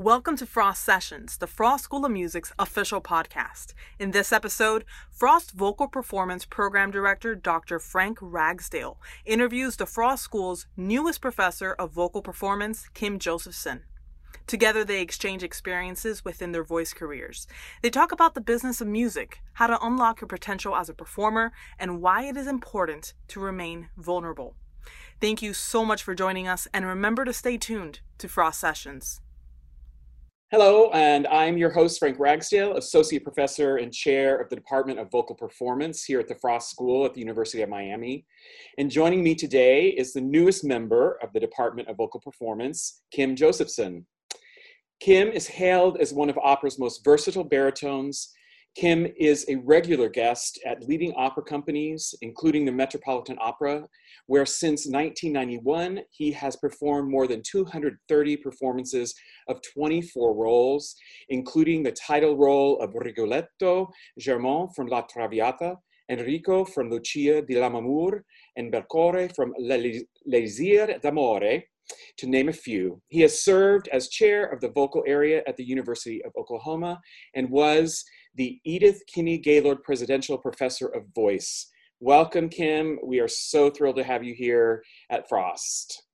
Welcome to Frost Sessions, the Frost School of Music's official podcast. In this episode, Frost Vocal Performance Program Director Dr. Frank Ragsdale interviews the Frost School's newest professor of vocal performance, Kim Josephson. Together, they exchange experiences within their voice careers. They talk about the business of music, how to unlock your potential as a performer, and why it is important to remain vulnerable. Thank you so much for joining us, and remember to stay tuned to Frost Sessions. Hello, and I'm your host, Frank Ragsdale, Associate Professor and Chair of the Department of Vocal Performance here at the Frost School at the University of Miami. And joining me today is the newest member of the Department of Vocal Performance, Kim Josephson. Kim is hailed as one of opera's most versatile baritones Kim is a regular guest at leading opera companies, including the Metropolitan Opera, where since 1991 he has performed more than 230 performances of 24 roles, including the title role of Rigoletto, Germont from La Traviata, Enrico from Lucia di Lammermoor, and Belcore from L'Elisir d'Amore, to name a few. He has served as chair of the vocal area at the University of Oklahoma and was the Edith Kinney Gaylord Presidential Professor of Voice. Welcome, Kim. We are so thrilled to have you here at Frost.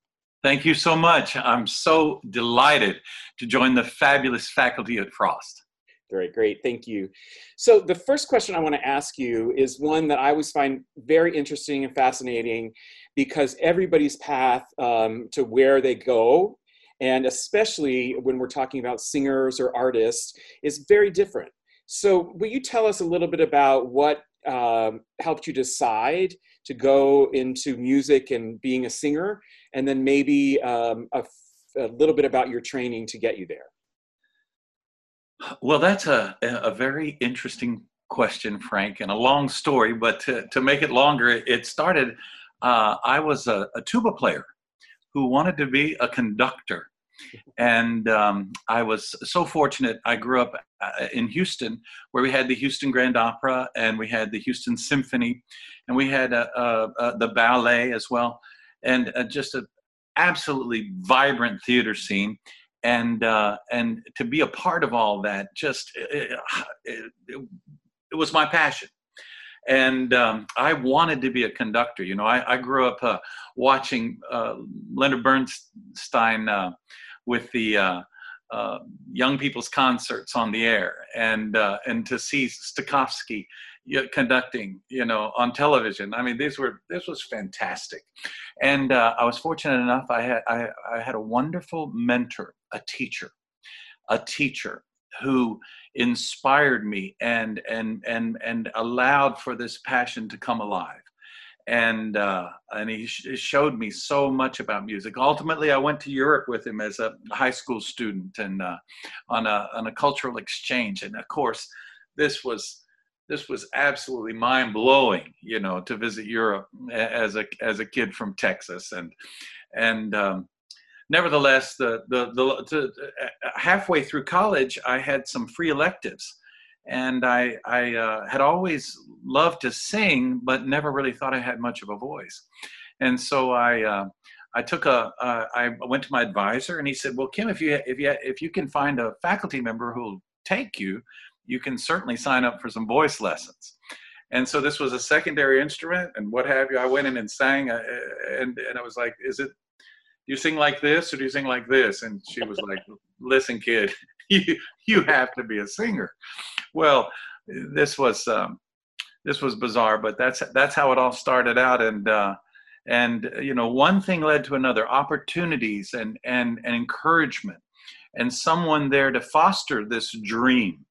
Thank you so much. I'm so delighted to join the fabulous faculty at Frost. Very great. Thank you. So, the first question I want to ask you is one that I always find very interesting and fascinating because everybody's path um, to where they go, and especially when we're talking about singers or artists, is very different. So, will you tell us a little bit about what um, helped you decide to go into music and being a singer, and then maybe um, a, little bit about your training to get you there? Well, that's a, a very interesting question, Frank, and a long story, but to, to make it longer, it started. Uh, I was a, a tuba player who wanted to be a conductor and um, I was so fortunate. I grew up uh, in Houston, where we had the Houston Grand Opera and we had the Houston Symphony, and we had uh, uh, the ballet as well, and just an absolutely vibrant theater scene. And uh, and to be a part of all that, just it, it, it was my passion and um, I wanted to be a conductor. You know, I, I grew up uh, watching uh, Leonard Bernstein uh, with the uh, uh, young people's concerts on the air, and uh, and to see Stokowski conducting, you know, on television. I mean, these were this was fantastic, and I was fortunate enough. I had I, I had a wonderful mentor, a teacher, a teacher who inspired me and and and and allowed for this passion to come alive and uh, and he sh- showed me so much about music. Ultimately, I went to Europe with him as a high school student and uh, on a on a cultural exchange. And of course, this was this was absolutely mind blowing. You know, to visit Europe as a as a kid from Texas and and um, nevertheless, the the the, the halfway through college, I had some free electives and I, I uh, had always loved to sing, but never really thought I had much of a voice. And so I, uh, I took a, uh, I went to my advisor, and he said, "Well, Kim, if you if you if you can find a faculty member who'll take you, you can certainly sign up for some voice lessons." And so this was a secondary instrument, and what have you. I went in and sang, uh, and and I was like, "Is it?" You sing like this or do you sing like this? And she was like, listen, kid, you, you have to be a singer well, this was um, this was bizarre, but that's that's how it all started out, and uh, and you know one thing led to another, opportunities and and and encouragement, and someone there to foster this dream.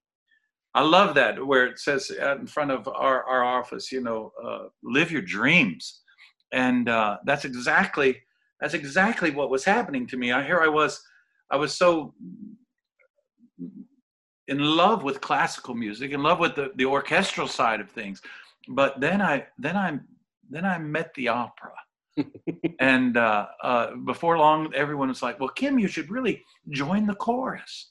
I love that where it says out in front of our, our office, you know, uh, live your dreams, and uh, that's exactly that's exactly what was happening to me. I here I was, I was so in love with classical music, in love with the, the orchestral side of things. But then I then I then I met the opera. and uh, uh, before long, everyone was like, "Well, Kim, you should really join the chorus."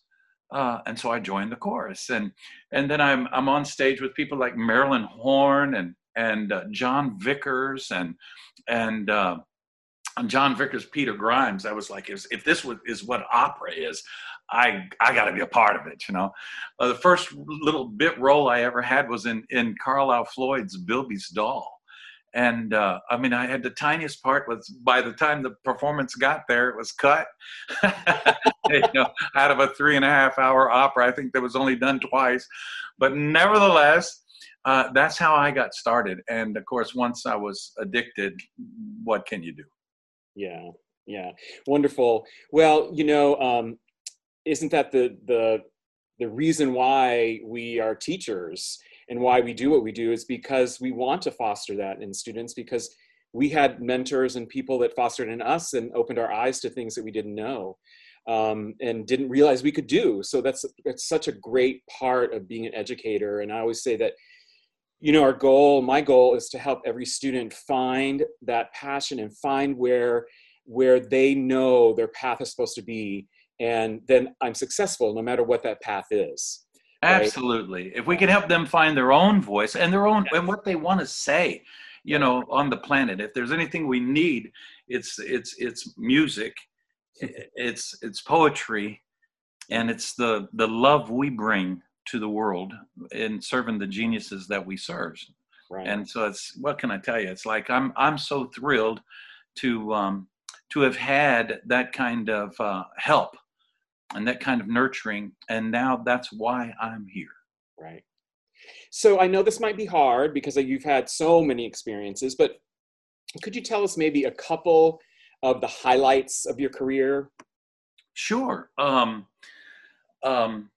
Uh, and so I joined the chorus, and and then I'm I'm on stage with people like Marilyn Horne and and uh, Jon Vickers and and uh, Jon Vickers, Peter Grimes. I was like, if, if this was, is what opera is, I I got to be a part of it. You know, uh, the first little bit role I ever had was in in Carlisle Floyd's Bilby's Doll, and uh, I mean I had the tiniest part. Was by the time the performance got there, it was cut. you know, out of a three and a half hour opera, I think that was only done twice, but nevertheless. Uh, that's how I got started. And of course, once I was addicted, what can you do? Yeah, yeah, wonderful. Well, you know, um, isn't that the the the reason why we are teachers and why we do what we do is because we want to foster that in students because we had mentors and people that fostered in us and opened our eyes to things that we didn't know um, and didn't realize we could do. So that's that's such a great part of being an educator. And i always say that you know our goal my goal is to help every student find that passion and find where where they know their path is supposed to be. And then i'm successful no matter what that path is right? absolutely. If we can help them find their own voice and their own yes. and what they want to say you know on the planet. If there's anything we need it's it's it's music it's it's poetry and it's the the love we bring to the world in serving the geniuses that we serve right. and so it's what can i tell you it's like i'm i'm so thrilled to um to have had that kind of uh, help and that kind of nurturing. And now that's why I'm here. Right. So I know this might be hard because you've had so many experiences, but could you tell us maybe a couple of the highlights of your career? Sure. Um, um,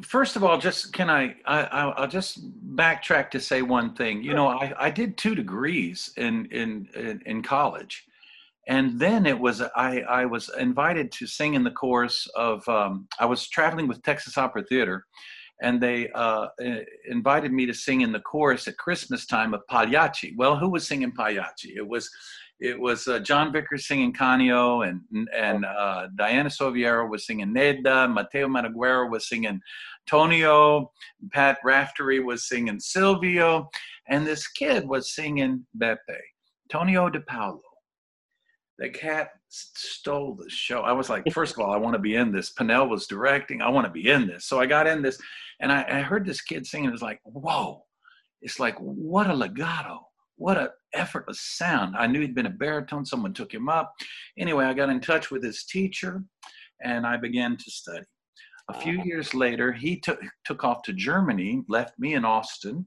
first of all, just can I, I will just backtrack to say one thing. You know, I, I did two degrees in, in, in, college and then it was I, I was invited to sing in the chorus of um, I was traveling with Texas Opera Theater, and they uh, invited me to sing in the chorus at Christmas time of Pagliacci. Well, who was singing Pagliacci? It was it was uh, Jon Vickers singing Canio, and and uh, Diana Soviero was singing Nedda. Matteo Manuguerra was singing Tonio. Pat Raftery was singing Silvio, and this kid was singing Beppe. Tonio Di Paolo the cat stole the show. I was like, first of all, I want to be in this. Pinnell was directing. I want to be in this. So I got in this, and I, I heard this kid singing. It was like, whoa! It's like what a legato, what a effortless sound. I knew he'd been a baritone. Someone took him up. Anyway, I got in touch with his teacher, and I began to study. A few years later, he took took off to Germany, left me in Austin,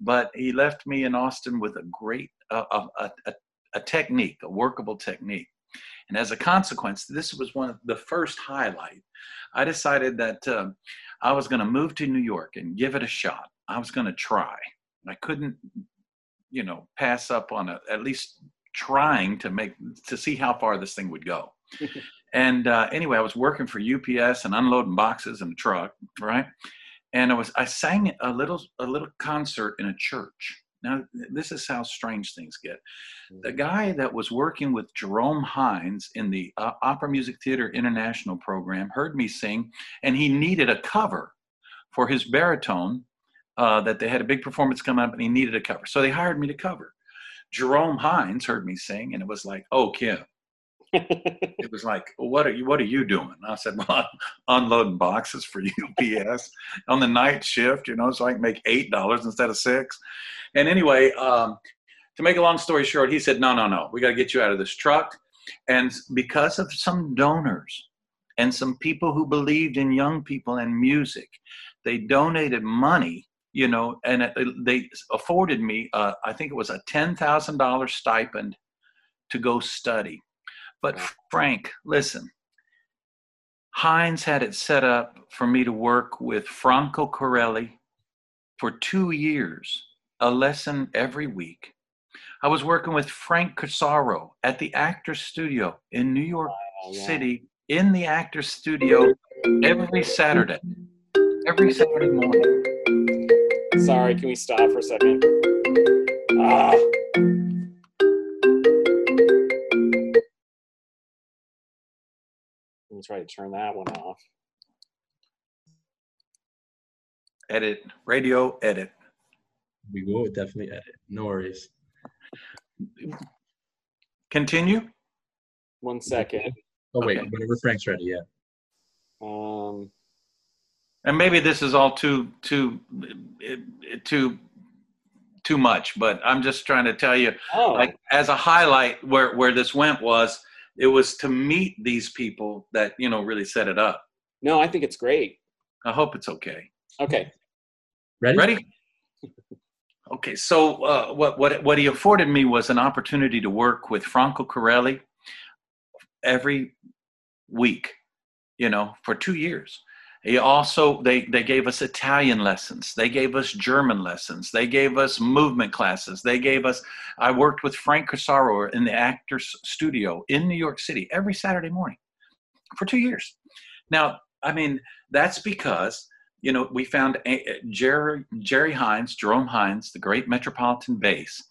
but he left me in Austin with a great uh, a, a, a technique, a workable technique. And as a consequence, this was one of the first highlight. I decided that uh, I was going to move to New York and give it a shot. I was going to try. I couldn't, you know, pass up on a, at least trying to make to see how far this thing would go. and uh, anyway, I was working for UPS and unloading boxes in a truck, right? And I was I sang a little a little concert in a church now, this is how strange things get. The mm-hmm. guy that was working with Jerome Hines in the uh, Opera Music Theater International program heard me sing, and he needed a cover for his baritone. Uh, that they had a big performance coming up, and he needed a cover, so they hired me to cover. Jerome Hines heard me sing, and it was like, "Oh, Kim, it was like, well, what are you what are you doing? I said, well, I'm unloading boxes for UPS on the night shift, you know, so I can make eight dollars instead of six. And anyway, um, to make a long story short, he said, no, no, no, we got to get you out of this truck. And because of some donors and some people who believed in young people and music, they donated money you know, and they afforded me, uh, I think it was a $10,000 stipend to go study. But Frank, listen, Hines had it set up for me to work with Franco Corelli for two years, a lesson every week. I was working with Frank Corsaro at the Actors Studio in New York oh, yeah. City, in the Actors Studio every Saturday, every Saturday morning. Sorry, can we stop for a second? Ah. Let me try to turn that one off. Edit, radio, edit. We will definitely edit. No worries. continue? One second. Oh wait, Okay. whenever Frank's ready, yeah. Um, And maybe this is all too too too too much, but I'm just trying to tell you, oh, like as a highlight, where where this went was it was to meet these people that you know really set it up. no, I think it's great. I hope it's okay. Okay. Ready? Ready? Okay, so uh, what what what he afforded me was an opportunity to work with Franco Corelli every week, you know, for two years. He also they they gave us Italian lessons, they gave us German lessons, they gave us movement classes, they gave us. I worked with Frank Corsaro in the Actors Studio in New York City every Saturday morning for two years. Now, I mean, that's because you know we found a, Jerry Jerry Hines, Jerome Hines, the great Metropolitan bass,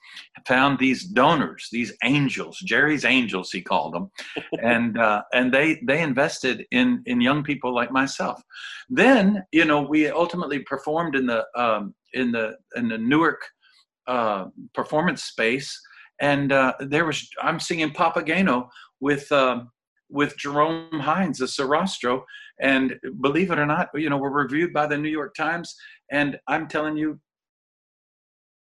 found these donors, these angels, Jerry's angels, he called them, and uh, and they they invested in in young people like myself. Then you know we ultimately performed in the um, in the in the Newark uh, performance space, and uh, there was I'm singing Papageno with. Um, with Jerome Hines, the Sarastro, and believe it or not, you know, we're reviewed by the New York Times, and I'm telling you,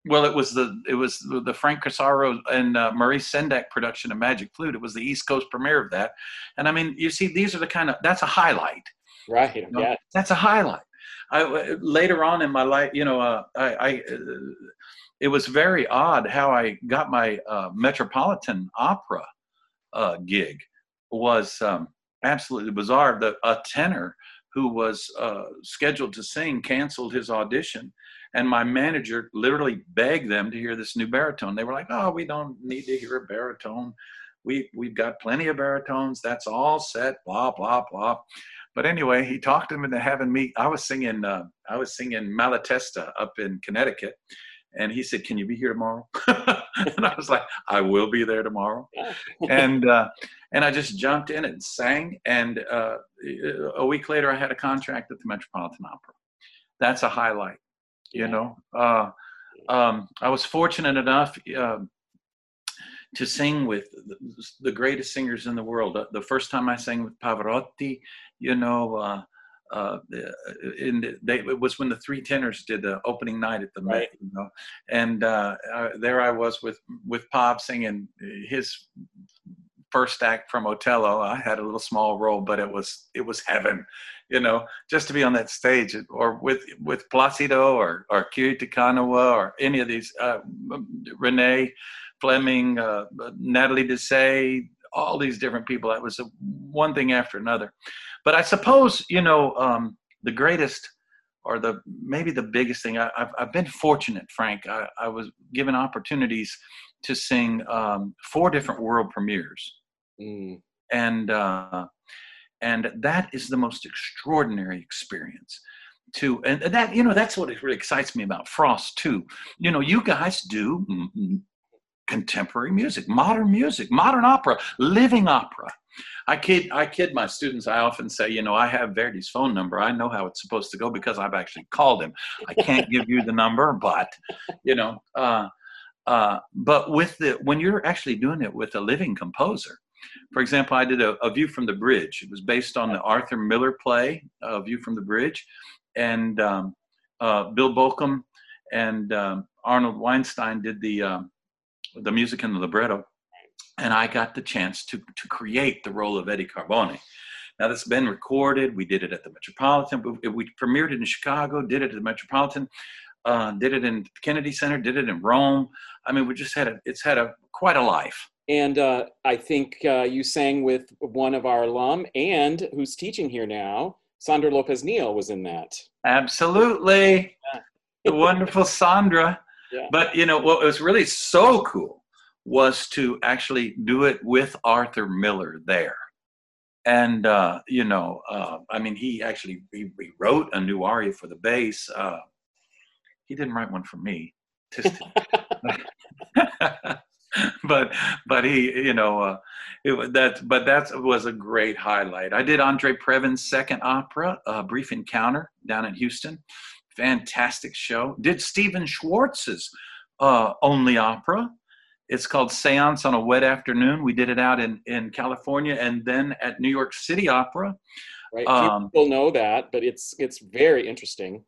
well, it was the it was the Frank Corsaro and uh, Maurice Sendak production of Magic Flute. It was the East Coast premiere of that, and I mean, you see, these are the kind of that's a highlight. Right. you know? Yeah. that's a highlight. I later on in my life, you know, uh, I, I uh, it was very odd how I got my uh, Metropolitan Opera uh, gig was um, absolutely bizarre. The a tenor who was uh, scheduled to sing canceled his audition, and my manager literally begged them to hear this new baritone. They were like, "Oh, we don't need to hear a baritone. We we've got plenty of baritones. That's all set." Blah blah blah. But anyway, he talked them into having me. I was singing. Uh, I was singing Malatesta up in Connecticut, and he said, "Can you be here tomorrow?" and I was like, "I will be there tomorrow." and uh, and I just jumped in and sang. And uh, a week later, I had a contract at the Metropolitan Opera. That's a highlight, you Yeah. know. Uh, um, I was fortunate enough uh, to sing with the, greatest singers in the world. The first time I sang with Pavarotti, you know. Uh, uh, in the, they, it was when the three tenors did the opening night at the Met, you know, and uh, uh, there I was with with Pop singing his first act from Otello. I had a little small role, but it was it was heaven, you know, just to be on that stage, or with with Placido or or Kiri Te Kanawa or any of these uh, Renee Fleming, uh, Natalie Dessay, all these different people. That was a, one thing after another. But I suppose you know um, the greatest. Or the maybe the biggest thing I, I've I've been fortunate, Frank. I, I was given opportunities to sing um, four different world premieres Mm, and uh, and that is the most extraordinary experience to and that you know that's what really excites me about frost too. You know you guys do contemporary music modern music modern opera living opera. I kid i kid my students i often say you know i have verdi's phone number. I know how it's supposed to go because i've actually called him. I can't give you the number but you know uh, uh, but with the when you're actually doing it with a living composer for example, I did a, a View from the Bridge. It was based on the Arthur Miller play, A View from the Bridge, and um, uh, Bill Bolcom and um, Arnold Weinstein did the um, the music and the libretto, and I got the chance to to create the role of Eddie Carbone. Now that's been recorded. We did it at the Metropolitan. We, we premiered it in Chicago. Did it at the Metropolitan. Uh, did it in Kennedy Center. Did it in Rome. I mean, we just had a. It's had a quite a life. And uh, I think uh, you sang with one of our alum and who's teaching here now, Sandra Lopez Neal was in that. Absolutely. The wonderful Sandra. Yeah. But you know what was really so cool was to actually do it with Arthur Miller there. And uh, you know, uh, I mean, he actually he, he wrote a new aria for the bass. Uh, he didn't write one for me, Just- but but he you know uh, it that but that was a great highlight. I did Andre Previn's second opera, uh, Brief Encounter, down in Houston. Fantastic show. Did Stephen Schwartz's uh, only opera, It's called Seance on a Wet Afternoon. We did it out in, in California and then at New York City Opera. Right. Um, people know that, but it's it's very interesting.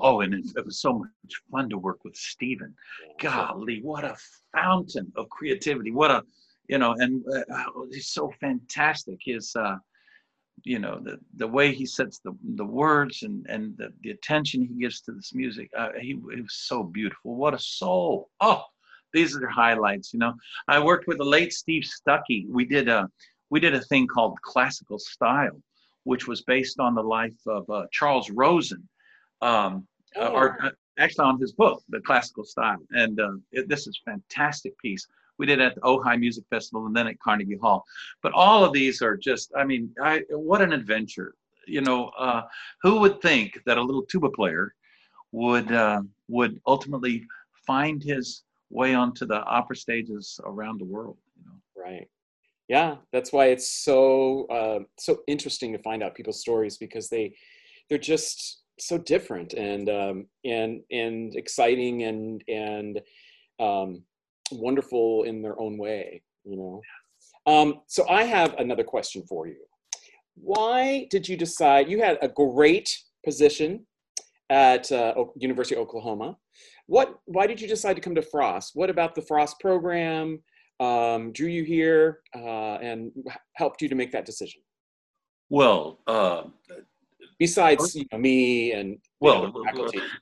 Oh, and it, it was so much fun to work with Stephen. Golly, what a fountain of creativity! What a, you know, and uh, oh, he's so fantastic. His, uh, you know, the the way he sets the the words and and the, the attention he gives to this music. Uh, he it was so beautiful. What a soul! Oh, these are the highlights. You know, I worked with the late Steve Stucky. We did a we did a thing called Classical Style, which was based on the life of uh, Charles Rosen. Um, uh, Oh. or uh, actually on his book, The Classical Style. And uh, it, this is a fantastic piece. We did it at the Ojai Music Festival and then at Carnegie Hall. But all of these are just, I mean, I, what an adventure. You know, uh, who would think that a little tuba player would uh, would ultimately find his way onto the opera stages around the world? You know? Right. Yeah, that's why it's so uh, so interesting to find out people's stories because they they're just so different and um, and and exciting and and um, wonderful in their own way. You know. Um, so I have another question for you. Why did you decide you had a great position at uh, University of Oklahoma? What? Why did you decide to come to Frost? What about the Frost program? um, drew you here uh, and helped you to make that decision? Well, uh, Besides you know, me and Well,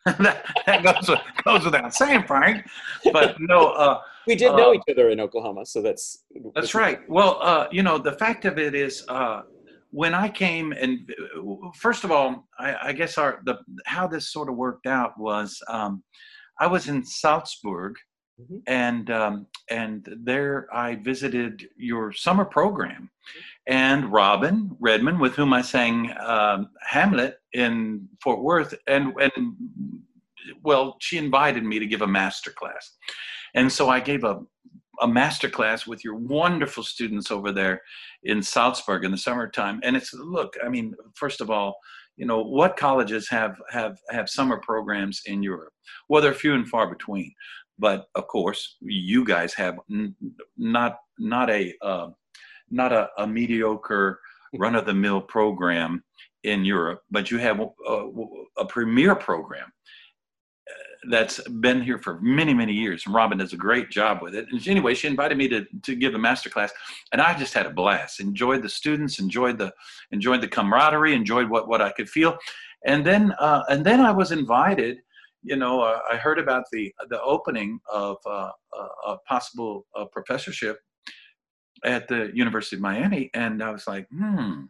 that, that goes, with- goes without saying, Frank. But no, uh, we did know uh, each other in Oklahoma, so that's That's right. Well, uh, you know, the fact of it is, uh, when I came, and first of all, I, I guess our the how this sort of worked out was, um, I was in Salzburg, Mhm. and um, and there I visited your summer program, and Robin Redmond, with whom I sang um, Hamlet in Fort Worth, and and well, she invited me to give a master class, and so I gave a a master class with your wonderful students over there in Salzburg in the summertime. And it's look, I mean, first of all, you know, what colleges have have have summer programs in Europe? Well, they're few and far between. But of course, you guys have n- not not a uh, not a, a mediocre run of the mill program in Europe, but you have a, a premier program that's been here for many many years. And robin does a great job with it. And anyway she invited me to, to give a master class and i just had a blast. Enjoyed the students enjoyed the enjoyed the camaraderie enjoyed what, what i could feel. And then uh, and then i was invited you know uh, i heard about the the opening of uh, a, a possible uh, professorship at the university of miami and i was like hmm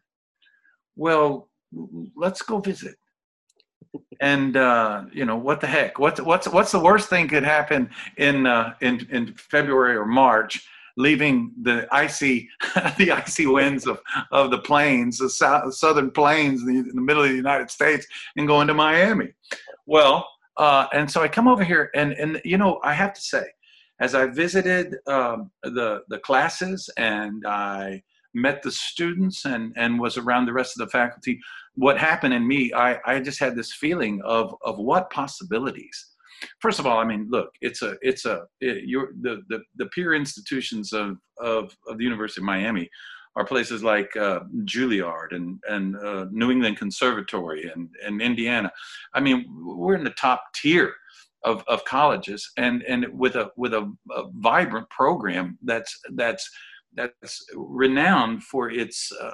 well let's go visit and uh, you know what the heck? What's what's what's the worst thing could happen in uh, in in February or March? Leaving the icy the icy winds of, of the plains, the south, southern plains in the, in the middle of the United States, and going to Miami. Well, uh, and so I come over here, and and you know I have to say, as I visited um, the the classes and I met the students and and was around the rest of the faculty, what happened in me, I, I just had this feeling of of what possibilities. First of all, I mean, look, it's a it's a it, you're the, the the peer institutions of, of of the University of Miami are places like uh, Juilliard and and uh, New England Conservatory and and Indiana. I mean, we're in the top tier of, of colleges and and with a with a, a vibrant program that's that's that's renowned for its uh,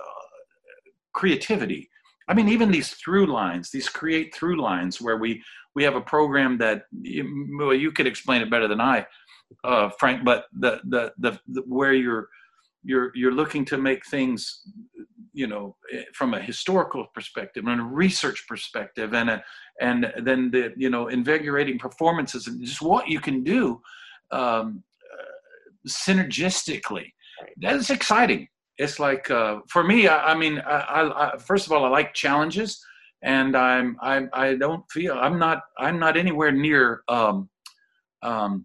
creativity I mean, even these through lines, these create through lines where we we have a program that you, well, you could explain it better than I, uh, Frank. But the, the the the where you're you're you're looking to make things, you know, eh, from a historical perspective and a research perspective, and a and then the you know invigorating performances and just what you can do um, uh, synergistically. That's exciting it's like uh, for me I, I mean I, I, I, first of all i like challenges and i'm i, I don't feel i'm not i'm not anywhere near um, um,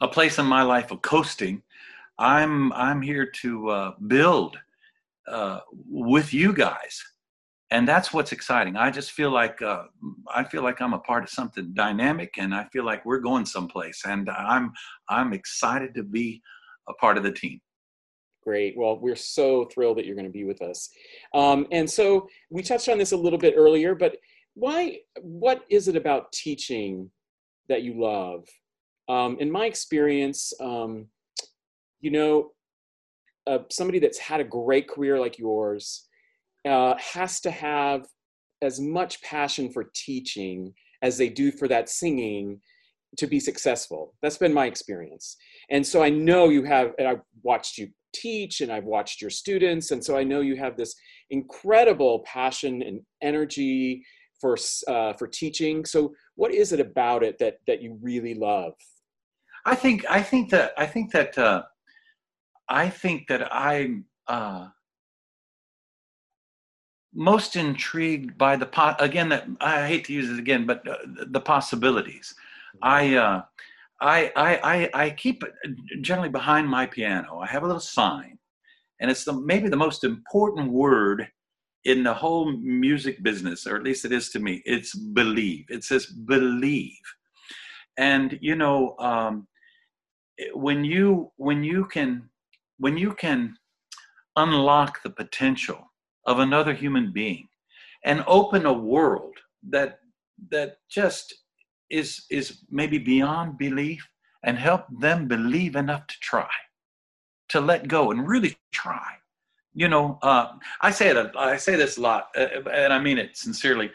a place in my life of coasting i'm i'm here to uh, build uh, with you guys and that's what's exciting. I just feel like uh, I feel like I'm a part of something dynamic, and I feel like we're going someplace, and I'm I'm excited to be a part of the team. Great. Well, we're so thrilled that you're going to be with us. Um, and so we touched on this a little bit earlier, but why? What is it about teaching that you love? Um, in my experience, um, you know, uh, somebody that's had a great career like yours uh, has to have as much passion for teaching as they do for that singing to be successful. That's been my experience. And so I know you have, and I've watched you teach and I've watched your students. And so I know you have this incredible passion and energy for, uh, for teaching. So what is it about it that, that you really love? I think, I think that, I think that, uh, I think that I'm, uh, most intrigued by the pot again that i hate to use it again but uh, the possibilities. I uh I, I i i keep generally behind my piano. I have a little sign and it's the maybe the most important word in the whole music business or at least it is to me it's believe. It says believe. And you know um when you when you can when you can unlock the potential of another human being and open a world that that just is is maybe beyond belief and help them believe enough to try to let go and really try. You know uh, i say it i say this a lot uh, and i mean it sincerely.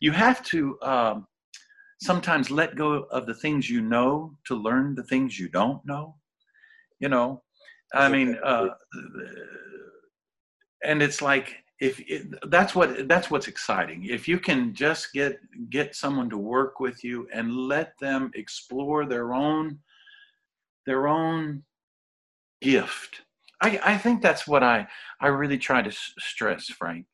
You have to um, sometimes let go of the things you know to learn the things you don't know you know i mean uh, and it's like if it, that's what that's what's exciting. If you can just get get someone to work with you and let them explore their own their own gift. I i think that's what i i really try to stress frank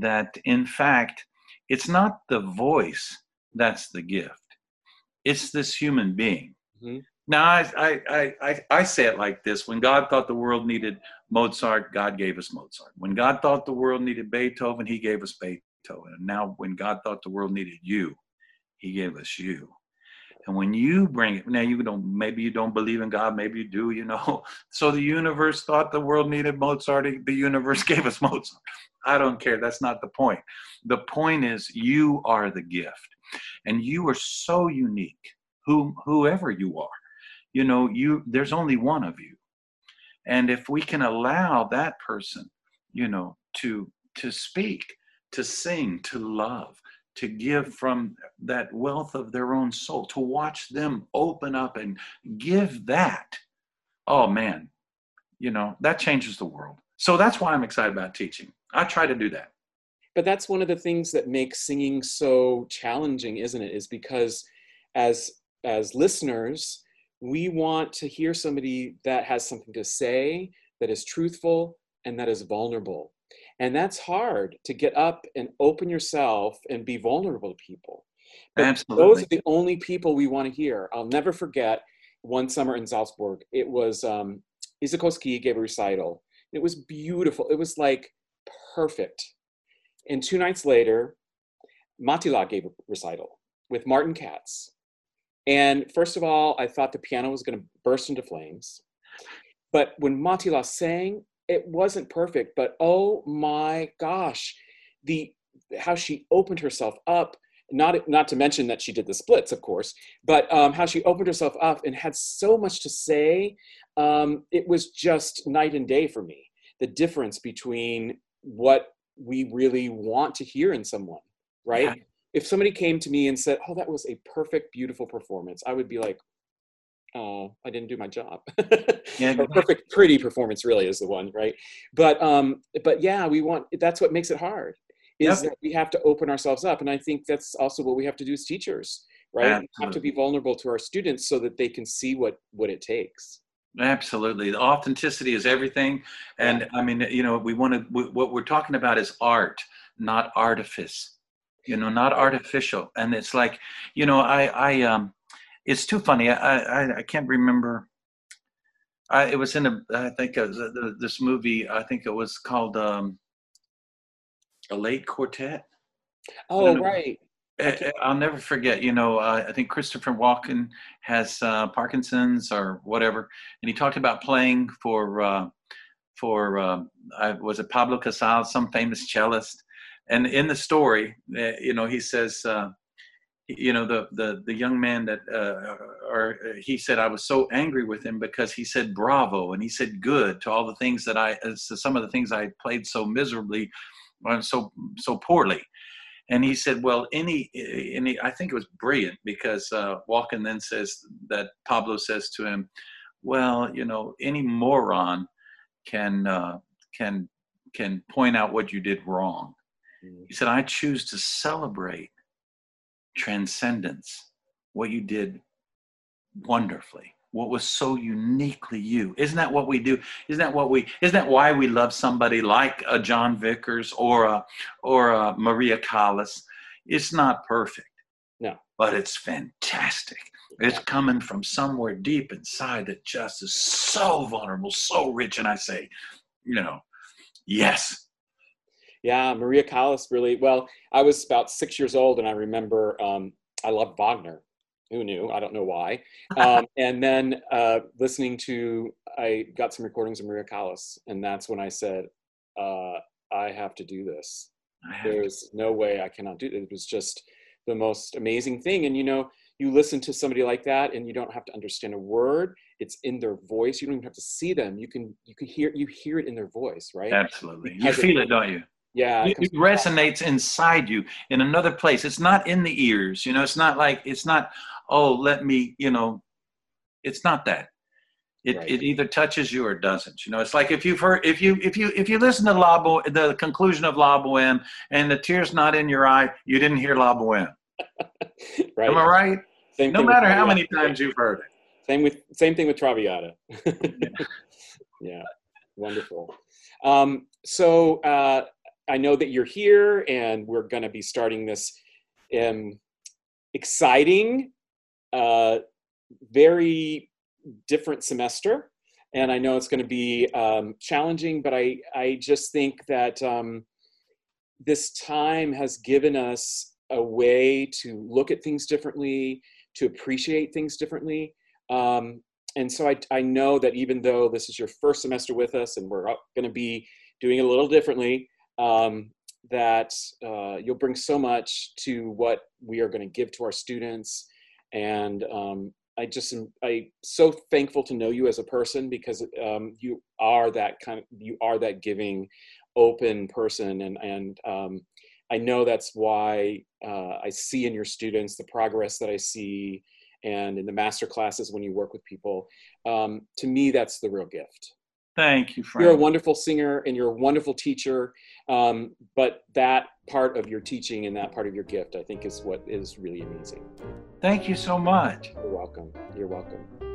that in fact it's not the voice that's the gift. It's this human being. Mm-hmm. Now, I, I, I, I say it like this when God thought the world needed Mozart, God gave us Mozart. When God thought the world needed Beethoven, He gave us Beethoven. And now, when God thought the world needed you, He gave us you. And when you bring it, now you don't, maybe you don't believe in God, maybe you do, you know. So the universe thought the world needed Mozart, the universe gave us Mozart. I don't care. That's not the point. The point is, you are the gift. And you are so unique, whom, whoever you are you know you there's only one of you. And if we can allow that person you know to to speak to sing to love to give from that wealth of their own soul to watch them open up and give that oh man you know that changes the world. So that's why i'm excited about teaching. I try to do that. But that's one of the things that makes singing so challenging isn't it? Is because as as listeners we want to hear somebody that has something to say, that is truthful, and that is vulnerable. And that's hard to get up and open yourself and be vulnerable to people. But Absolutely. Those are the only people we want to hear. I'll never forget one summer in Salzburg. It was um, gave a recital. It was beautiful. It was like perfect. And two nights later, Mattila gave a recital with Martin Katz. And first of all, I thought the piano was going to burst into flames. But when Mattila sang, it wasn't perfect, but oh my gosh, the how she opened herself up. Not not to mention that she did the splits, of course, but um, how she opened herself up and had so much to say. Um, it was just night and day for me. The difference between what we really want to hear in someone, right? Yeah if somebody came to me and said, "Oh, that was a perfect, beautiful performance," I would be like, "Oh, I didn't do my job." yeah, perfect, pretty performance really is the one, right? But um, but yeah, we want. That's what makes it hard. Is yep. that we have to open ourselves up, and I think that's also what we have to do as teachers, right? Absolutely. We have to be vulnerable to our students so that they can see what what it takes. Absolutely. The authenticity is everything. And yeah. I mean, you know, we want to, what we're talking about is art, not artifice you know not artificial and it's like you know i i um it's too funny i i, I can't remember I, it was in a i think a, this movie i think it was called um a late quartet. Oh, right. I- I'll never forget. You know, uh, I think Christopher Walken has uh, Parkinson's or whatever, and he talked about playing for uh, for uh, I, was it Pablo Casals, some famous cellist, and in the story, uh, you know, he says, uh, you know, the the the young man that uh, or he said I was so angry with him because he said bravo and he said good to all the things that I, uh, to some of the things I played so miserably, or so so poorly and he said, "Well, any, any, I think it was brilliant because uh, Walken then says that Pablo says to him, "Well, you know, any moron can uh, can can point out what you did wrong." He said, "I choose to celebrate transcendence, what you did wonderfully." What was so uniquely you? Isn't that what we do? Isn't that what we? Isn't that why we love somebody like a Jon Vickers or a or a Maria Callas? It's not perfect, No. but it's fantastic. It's coming from somewhere deep inside that just is so vulnerable, so rich. And I say, you know, yes, Yeah, Maria Callas really well. I was about six years old, and I remember um, I loved Wagner. Who knew? I don't know why. Um, and then uh, listening to, I got some recordings of Maria Callas, and that's when I said, uh, I have to do this. There's no way I cannot do it. It was just the most amazing thing. And you know, you listen to somebody like that, and you don't have to understand a word. It's in their voice. You don't even have to see them. You can you can hear you hear it in their voice, right? absolutely. You Because it- feel it, don't you? Yeah. it, it resonates inside you in another place it's not in the ears you know it's not like it's not oh let me you know it's not that it, Right. it either touches you or doesn't you know it's like if you've heard if you if you if you listen to la Bo- the conclusion of la boheme and the tears not in your eye you didn't hear la boheme right. am i right Same no matter how many times you've heard it Same with same thing with Traviata. yeah, wonderful. Um, so uh, I know that you're here, and we're going to be starting this um, exciting, uh, very different semester. And I know it's going to be um, challenging, but I I just think that um, this time has given us a way to look at things differently, to appreciate things differently. Um, and so I, I know that even though this is your first semester with us and we're going to be doing it a little differently, um, that uh, you'll bring so much to what we are going to give to our students. And um, I just am I so thankful to know you as a person because um, you are that kind of you are that giving, open person, and and um, I know that's why uh, I see in your students the progress that I see and in the master classes when you work with people. Um, to me, that's the real gift. Thank you Frank. You're a wonderful singer and you're a wonderful teacher, um, but that part of your teaching and that part of your gift, I think, is what is really amazing. thank you so much You're welcome. You're welcome.